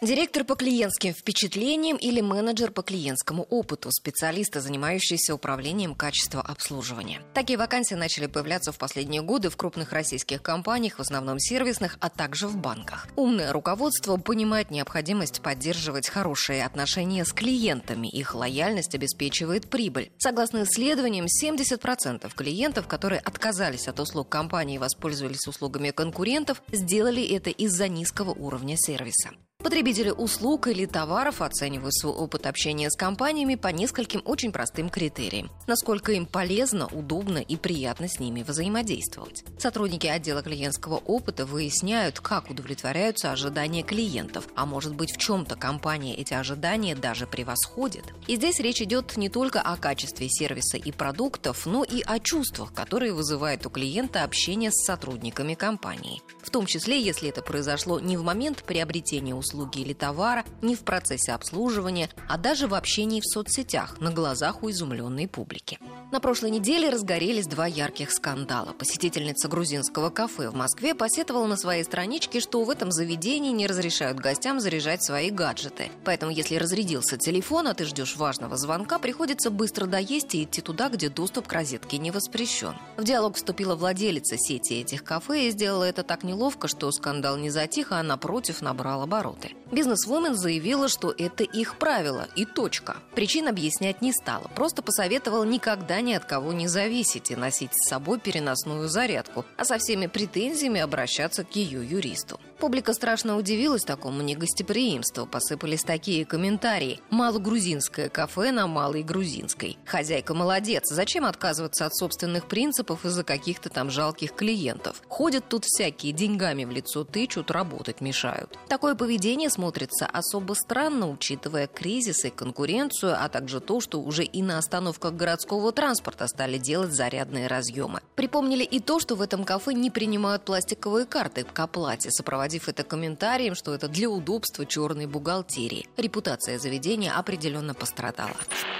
Директор по клиентским впечатлениям или менеджер по клиентскому опыту, специалисты, занимающиеся управлением качества обслуживания. Такие вакансии начали появляться в последние годы в крупных российских компаниях, в основном сервисных, а также в банках. Умное руководство понимает необходимость поддерживать хорошие отношения с клиентами. Их лояльность обеспечивает прибыль. Согласно исследованиям, 70% клиентов, которые отказались от услуг компании и воспользовались услугами конкурентов, сделали это из-за низкого уровня сервиса. Потребители услуг или товаров оценивают свой опыт общения с компаниями по нескольким очень простым критериям. Насколько им полезно, удобно и приятно с ними взаимодействовать. Сотрудники отдела клиентского опыта выясняют, как удовлетворяются ожидания клиентов, а может быть в чем-то компания эти ожидания даже превосходит. И здесь речь идет не только о качестве сервиса и продуктов, но и о чувствах, которые вызывает у клиента общение с сотрудниками компании. В том числе, если это произошло не в момент приобретения услуг, услуги или товара, не в процессе обслуживания, а даже в общении в соцсетях на глазах у изумленной публики. На прошлой неделе разгорелись два ярких скандала. Посетительница грузинского кафе в Москве посетовала на своей страничке, что в этом заведении не разрешают гостям заряжать свои гаджеты. Поэтому, если разрядился телефон, а ты ждешь важного звонка, приходится быстро доесть и идти туда, где доступ к розетке не воспрещен. В диалог вступила владелица сети этих кафе и сделала это так неловко, что скандал не затих, а напротив набрал обороты. Бизнесвумен заявила, что это их правило и точка. Причин объяснять не стала, просто посоветовала никогда ни от кого не зависеть и носить с собой переносную зарядку, а со всеми претензиями обращаться к ее юристу. Публика страшно удивилась такому негостеприимству. Посыпались такие комментарии. Малогрузинское кафе на Малой Грузинской. Хозяйка молодец. Зачем отказываться от собственных принципов из-за каких-то там жалких клиентов? Ходят тут всякие, деньгами в лицо тычут, работать мешают. Такое поведение смотрится особо странно, учитывая кризис и конкуренцию, а также то, что уже и на остановках городского транспорта стали делать зарядные разъемы. Припомнили и то, что в этом кафе не принимают пластиковые карты к оплате, сопроводив это комментарием, что это для удобства черной бухгалтерии. Репутация заведения определенно пострадала.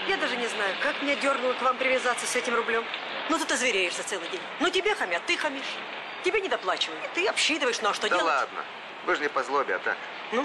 Я даже не знаю, как меня дернуло к вам привязаться с этим рублем. Ну, тут озвереешься целый день. Ну, тебе хамят, ты хамишь. Тебе не доплачивают. Ты обсчитываешь, ну а что да делать? Да ладно. Вы же не по злобе, а так. Ну?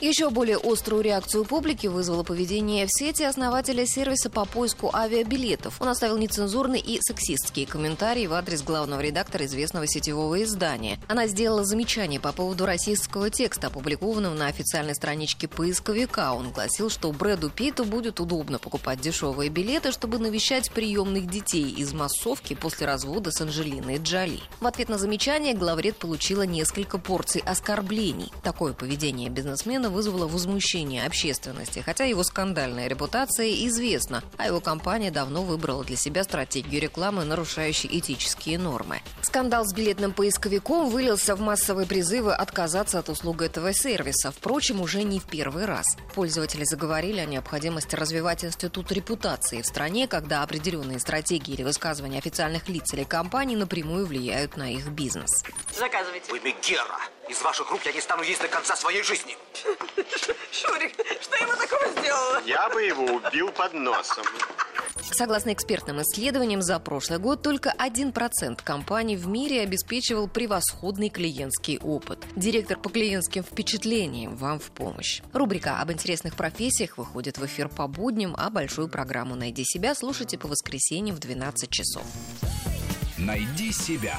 Еще более острую реакцию публики вызвало поведение в сети основателя сервиса по поиску авиабилетов. Он оставил нецензурный и сексистские комментарии в адрес главного редактора известного сетевого издания. Она сделала замечание по поводу российского текста, опубликованного на официальной страничке поисковика. Он гласил, что Брэду Питту будет удобно покупать дешевые билеты, чтобы навещать приемных детей из массовки после развода с Анджелиной Джоли. В ответ на замечание главред получила несколько порций оскорблений. Такое поведение бизнесмена Романа вызвало возмущение общественности, хотя его скандальная репутация известна, а его компания давно выбрала для себя стратегию рекламы, нарушающей этические нормы. Скандал с билетным поисковиком вылился в массовые призывы отказаться от услуг этого сервиса, впрочем, уже не в первый раз. Пользователи заговорили о необходимости развивать институт репутации в стране, когда определенные стратегии или высказывания официальных лиц или компаний напрямую влияют на их бизнес. Заказывайте. Вы Мегера. Из ваших рук я не стану есть до конца своей жизни. Шурик, что я ему такого сделала? Я бы его убил под носом. Согласно экспертным исследованиям, за прошлый год только 1% компаний в мире обеспечивал превосходный клиентский опыт. Директор по клиентским впечатлениям вам в помощь. Рубрика об интересных профессиях выходит в эфир по будням, а большую программу «Найди себя» слушайте по воскресеньям в 12 часов. «Найди себя»